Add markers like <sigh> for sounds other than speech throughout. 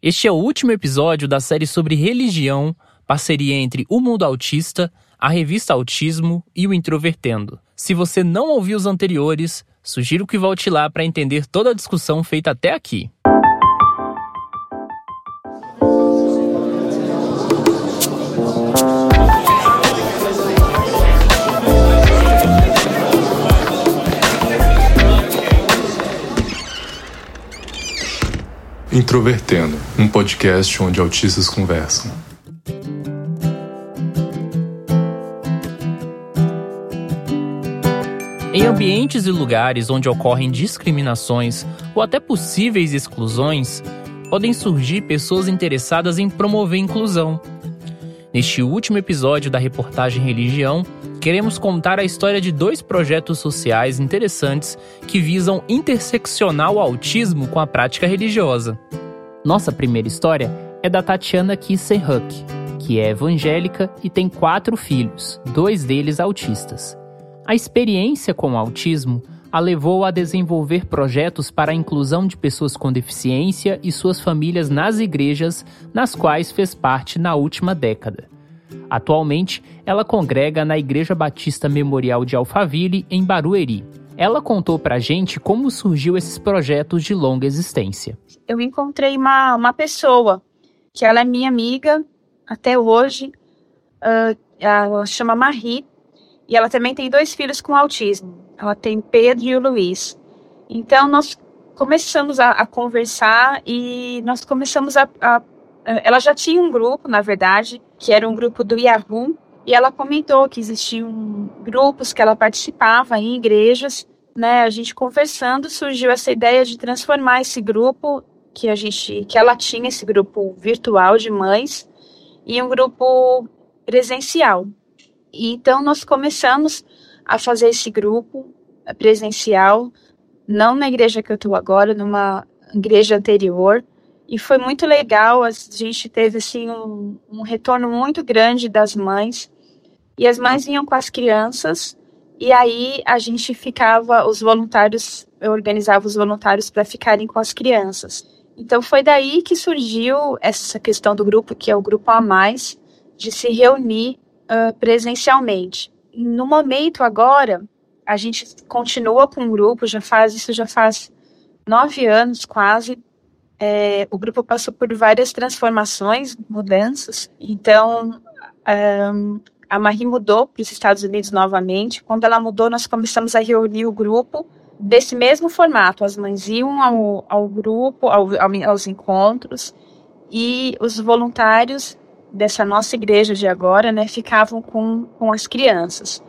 Este é o último episódio da série sobre religião, parceria entre o Mundo Autista, a revista Autismo e o Introvertendo. Se você não ouviu os anteriores, sugiro que volte lá para entender toda a discussão feita até aqui. Introvertendo, um podcast onde autistas conversam. Em ambientes e lugares onde ocorrem discriminações ou até possíveis exclusões, podem surgir pessoas interessadas em promover inclusão. Neste último episódio da reportagem Religião, queremos contar a história de dois projetos sociais interessantes que visam interseccionar o autismo com a prática religiosa. Nossa primeira história é da Tatiana Kissen-Huck, que é evangélica e tem quatro filhos, dois deles autistas. A experiência com o autismo a levou a desenvolver projetos para a inclusão de pessoas com deficiência e suas famílias nas igrejas, nas quais fez parte na última década. Atualmente, ela congrega na Igreja Batista Memorial de Alphaville, em Barueri. Ela contou pra gente como surgiu esses projetos de longa existência. Eu encontrei uma, uma pessoa que ela é minha amiga até hoje, uh, ela chama Marie, e ela também tem dois filhos com autismo. Ela tem Pedro e o Luiz. Então, nós começamos a, a conversar e nós começamos a, a ela já tinha um grupo, na verdade, que era um grupo do Yahoo, e ela comentou que existiam grupos que ela participava em igrejas, né? A gente conversando surgiu essa ideia de transformar esse grupo que a gente, que ela tinha esse grupo virtual de mães em um grupo presencial. E então nós começamos a fazer esse grupo presencial, não na igreja que eu estou agora, numa igreja anterior, e foi muito legal, a gente teve assim um, um retorno muito grande das mães. E as mães vinham com as crianças e aí a gente ficava, os voluntários, eu organizava os voluntários para ficarem com as crianças. Então foi daí que surgiu essa questão do grupo, que é o grupo a mais, de se reunir uh, presencialmente. No momento agora, a gente continua com o grupo, já faz isso já faz nove anos quase, é, o grupo passou por várias transformações, mudanças. Então, um, a Marie mudou para os Estados Unidos novamente. Quando ela mudou, nós começamos a reunir o grupo desse mesmo formato. As mães iam ao, ao grupo, ao, aos encontros, e os voluntários dessa nossa igreja de agora, né, ficavam com, com as crianças.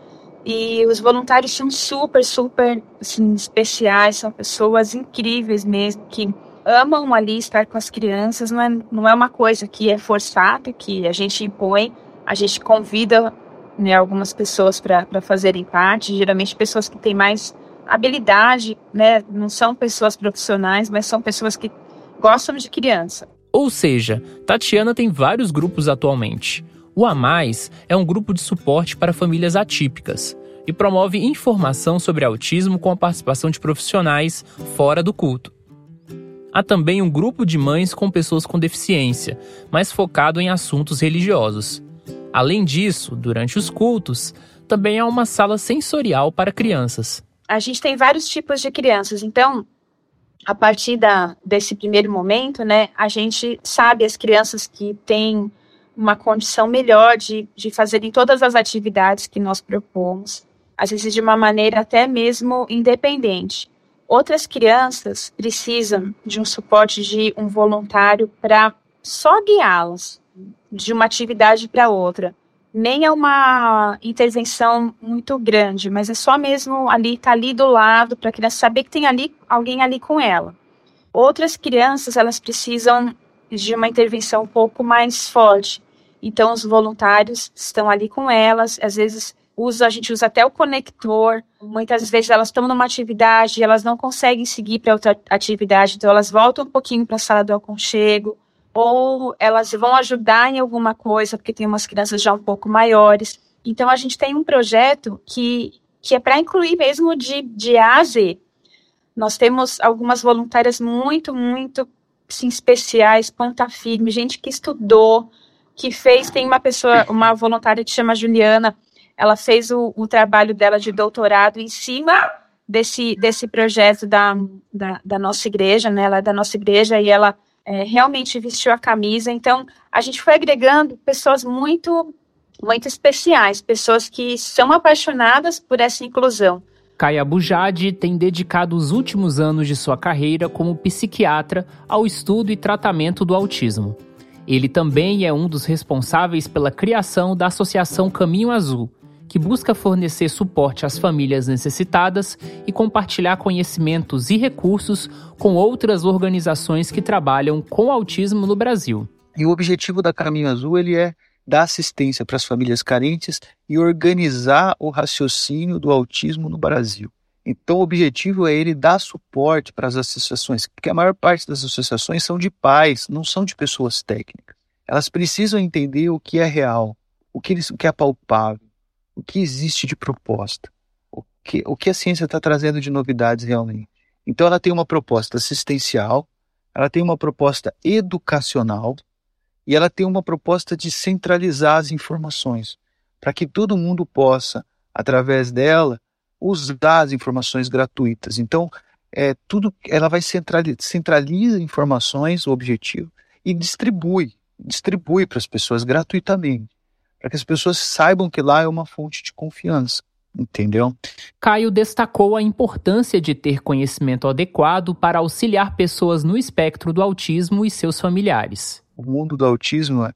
E os voluntários são super, super assim, especiais, são pessoas incríveis mesmo, que amam ali estar com as crianças, não é, não é uma coisa que é forçada, que a gente impõe, a gente convida né, algumas pessoas para fazerem parte, geralmente pessoas que têm mais habilidade, né, não são pessoas profissionais, mas são pessoas que gostam de criança. Ou seja, Tatiana tem vários grupos atualmente. O A Mais é um grupo de suporte para famílias atípicas e promove informação sobre autismo com a participação de profissionais fora do culto. Há também um grupo de mães com pessoas com deficiência, mais focado em assuntos religiosos. Além disso, durante os cultos, também há uma sala sensorial para crianças. A gente tem vários tipos de crianças, então, a partir da, desse primeiro momento, né, a gente sabe as crianças que têm uma condição melhor de, de fazerem todas as atividades que nós propomos, às vezes de uma maneira até mesmo independente. Outras crianças precisam de um suporte de um voluntário para só guiá-las de uma atividade para outra. Nem é uma intervenção muito grande, mas é só mesmo ali, tá ali do lado, para a criança saber que tem ali alguém ali com ela. Outras crianças, elas precisam de uma intervenção um pouco mais forte. Então, os voluntários estão ali com elas, às vezes usa, a gente usa até o conector. Muitas vezes elas estão numa atividade e elas não conseguem seguir para outra atividade, então elas voltam um pouquinho para a sala do aconchego, ou elas vão ajudar em alguma coisa, porque tem umas crianças já um pouco maiores. Então a gente tem um projeto que, que é para incluir mesmo de, de A a Z. Nós temos algumas voluntárias muito, muito assim, especiais, ponta firme, gente que estudou, que fez. Tem uma pessoa, uma voluntária que chama Juliana, ela fez o, o trabalho dela de doutorado em cima desse, desse projeto da, da, da nossa igreja, né? Ela é da nossa igreja e ela é, realmente vestiu a camisa. Então, a gente foi agregando pessoas muito, muito especiais, pessoas que são apaixonadas por essa inclusão. Kaya Bujadi tem dedicado os últimos anos de sua carreira como psiquiatra ao estudo e tratamento do autismo. Ele também é um dos responsáveis pela criação da Associação Caminho Azul, que busca fornecer suporte às famílias necessitadas e compartilhar conhecimentos e recursos com outras organizações que trabalham com autismo no Brasil. E o objetivo da Caminho Azul ele é dar assistência para as famílias carentes e organizar o raciocínio do autismo no Brasil. Então, o objetivo é ele dar suporte para as associações, porque a maior parte das associações são de pais, não são de pessoas técnicas. Elas precisam entender o que é real, o que, eles, o que é palpável, o que existe de proposta, o que, o que a ciência está trazendo de novidades realmente. Então, ela tem uma proposta assistencial, ela tem uma proposta educacional, e ela tem uma proposta de centralizar as informações, para que todo mundo possa, através dela, usar as informações gratuitas. Então, é, tudo, ela vai centralizar centraliza informações, o objetivo, e distribui, distribui para as pessoas gratuitamente, para que as pessoas saibam que lá é uma fonte de confiança. Entendeu? Caio destacou a importância de ter conhecimento adequado para auxiliar pessoas no espectro do autismo e seus familiares o mundo do autismo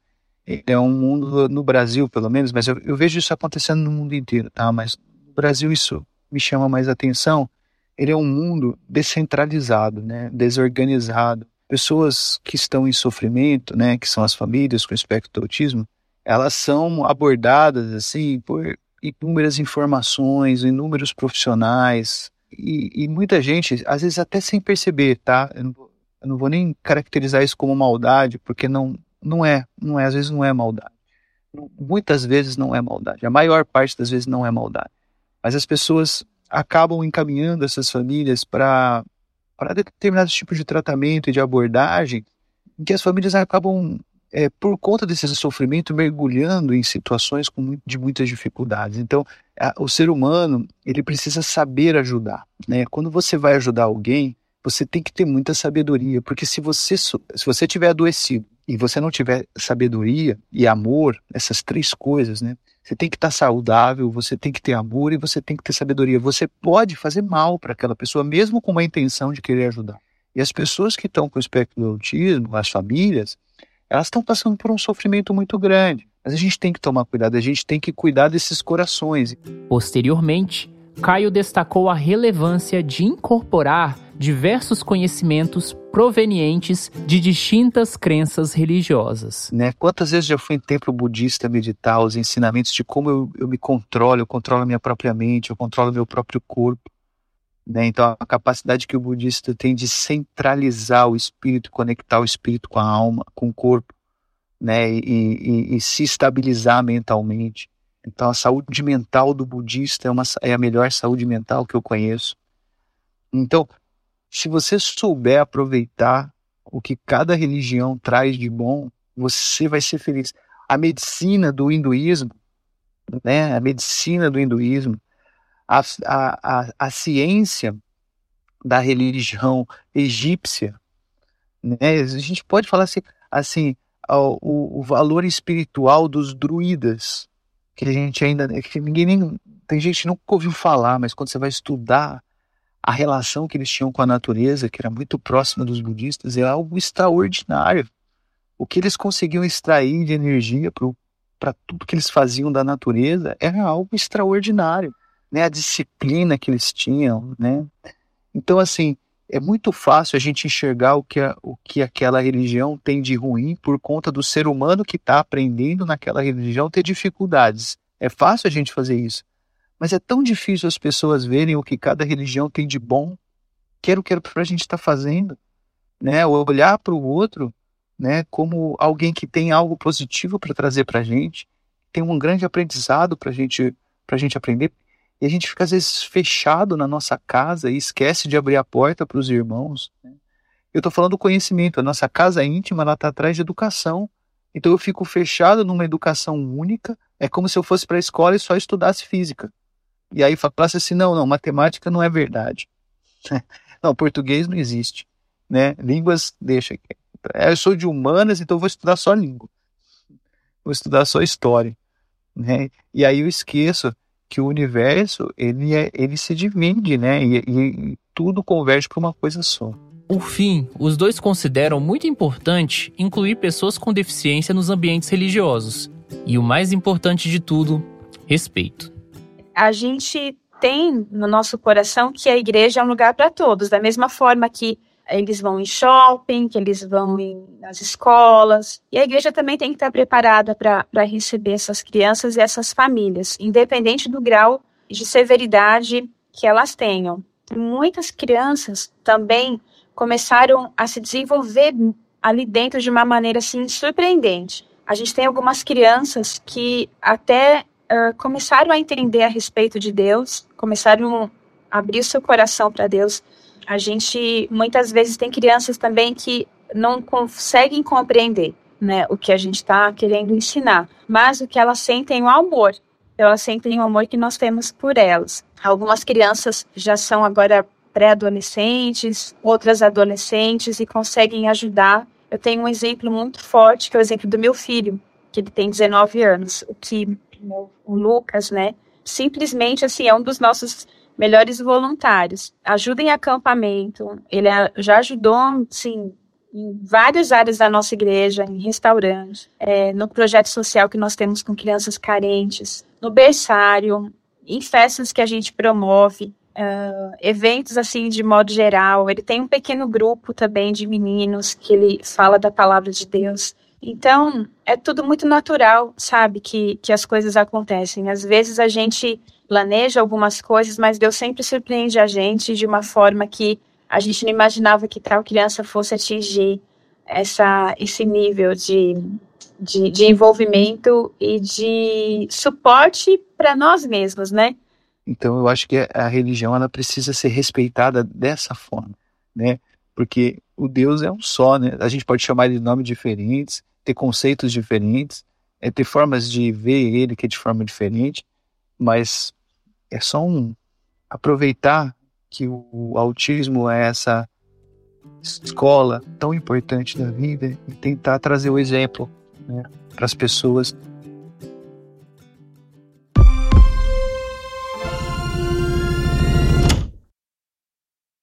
é um mundo, no Brasil pelo menos, mas eu, eu, vejo isso acontecendo no mundo inteiro, tá? Mas no Brasil isso me chama mais atenção. Ele é um mundo descentralizado, né? Desorganizado. Pessoas que estão em sofrimento, né? Que são as famílias com espectro do autismo, elas são abordadas assim por inúmeras informações, inúmeros profissionais e, e muita gente, às vezes até sem perceber, tá? Eu não, eu não vou nem caracterizar isso como maldade, porque não, não é, não é, às vezes não é maldade. Muitas vezes não é maldade. A maior parte das vezes não é maldade. Mas as pessoas acabam encaminhando essas famílias para determinados tipos de tratamento e de abordagem, em que as famílias acabam, é, por conta desse sofrimento, mergulhando em situações com, de muitas dificuldades. Então, a, o ser humano ele precisa saber ajudar. Né? Quando você vai ajudar alguém, você tem que ter muita sabedoria, porque se você se você tiver adoecido e você não tiver sabedoria e amor, essas três coisas, né? Você tem que estar saudável, você tem que ter amor e você tem que ter sabedoria. Você pode fazer mal para aquela pessoa, mesmo com uma intenção de querer ajudar. E as pessoas que estão com o espectro do autismo, as famílias, elas estão passando por um sofrimento muito grande. Mas a gente tem que tomar cuidado, a gente tem que cuidar desses corações. Posteriormente, Caio destacou a relevância de incorporar diversos conhecimentos provenientes de distintas crenças religiosas. Né? Quantas vezes já fui em templo budista meditar os ensinamentos de como eu, eu me controlo, eu controlo a minha própria mente, eu controlo meu próprio corpo. Né? Então, a capacidade que o budista tem de centralizar o espírito, conectar o espírito com a alma, com o corpo, né? e, e, e se estabilizar mentalmente. Então, a saúde mental do budista é, uma, é a melhor saúde mental que eu conheço. Então, se você souber aproveitar o que cada religião traz de bom, você vai ser feliz. A medicina do hinduísmo, né? A medicina do hinduísmo, a, a, a, a ciência da religião egípcia, né? A gente pode falar assim, assim o, o valor espiritual dos druidas, que a gente ainda, que ninguém nem, tem gente que nunca ouviu falar, mas quando você vai estudar a relação que eles tinham com a natureza, que era muito próxima dos budistas, é algo extraordinário. O que eles conseguiam extrair de energia para tudo que eles faziam da natureza era algo extraordinário, né? A disciplina que eles tinham, né? Então, assim, é muito fácil a gente enxergar o que, a, o que aquela religião tem de ruim por conta do ser humano que está aprendendo naquela religião ter dificuldades. É fácil a gente fazer isso. Mas é tão difícil as pessoas verem o que cada religião tem de bom. Quero, quero para a gente estar tá fazendo, né? Olhar para o outro, né? Como alguém que tem algo positivo para trazer para a gente, tem um grande aprendizado para gente, a gente aprender. E a gente fica às vezes fechado na nossa casa e esquece de abrir a porta para os irmãos. Né? Eu estou falando do conhecimento. A nossa casa íntima está atrás de educação. Então eu fico fechado numa educação única. É como se eu fosse para a escola e só estudasse física. E aí falasse assim, não, não, matemática não é verdade. <laughs> não, português não existe. Né? Línguas, deixa. Eu sou de humanas, então vou estudar só língua. Vou estudar só história. Né? E aí eu esqueço que o universo ele, é, ele se divide, né? E, e tudo converge para uma coisa só. Por fim, os dois consideram muito importante incluir pessoas com deficiência nos ambientes religiosos. E o mais importante de tudo, respeito. A gente tem no nosso coração que a igreja é um lugar para todos, da mesma forma que eles vão em shopping, que eles vão em, nas escolas. E a igreja também tem que estar preparada para receber essas crianças e essas famílias, independente do grau de severidade que elas tenham. Muitas crianças também começaram a se desenvolver ali dentro de uma maneira assim surpreendente. A gente tem algumas crianças que até uh, começaram a entender a respeito de Deus, começaram a abrir seu coração para Deus. A gente muitas vezes tem crianças também que não conseguem compreender né, o que a gente está querendo ensinar, mas o que elas sentem é o amor. Elas sentem o amor que nós temos por elas. Algumas crianças já são agora pré-adolescentes, outras adolescentes e conseguem ajudar. Eu tenho um exemplo muito forte, que é o exemplo do meu filho, que ele tem 19 anos, o que o Lucas, né, simplesmente assim é um dos nossos melhores voluntários. Ajuda em acampamento, ele já ajudou, sim, em várias áreas da nossa igreja, em restaurantes, é, no projeto social que nós temos com crianças carentes, no berçário, em festas que a gente promove uh, eventos assim de modo geral. Ele tem um pequeno grupo também de meninos que ele fala da palavra de Deus. Então, é tudo muito natural, sabe, que, que as coisas acontecem. Às vezes a gente planeja algumas coisas, mas Deus sempre surpreende a gente de uma forma que a gente não imaginava que tal criança fosse atingir essa, esse nível de, de, de envolvimento e de suporte para nós mesmos, né? Então eu acho que a religião ela precisa ser respeitada dessa forma, né? Porque o Deus é um só, né? A gente pode chamar ele de nomes diferentes, ter conceitos diferentes, é ter formas de ver ele que é de forma diferente, mas é só um aproveitar que o autismo é essa escola tão importante da vida e tentar trazer o exemplo né, para as pessoas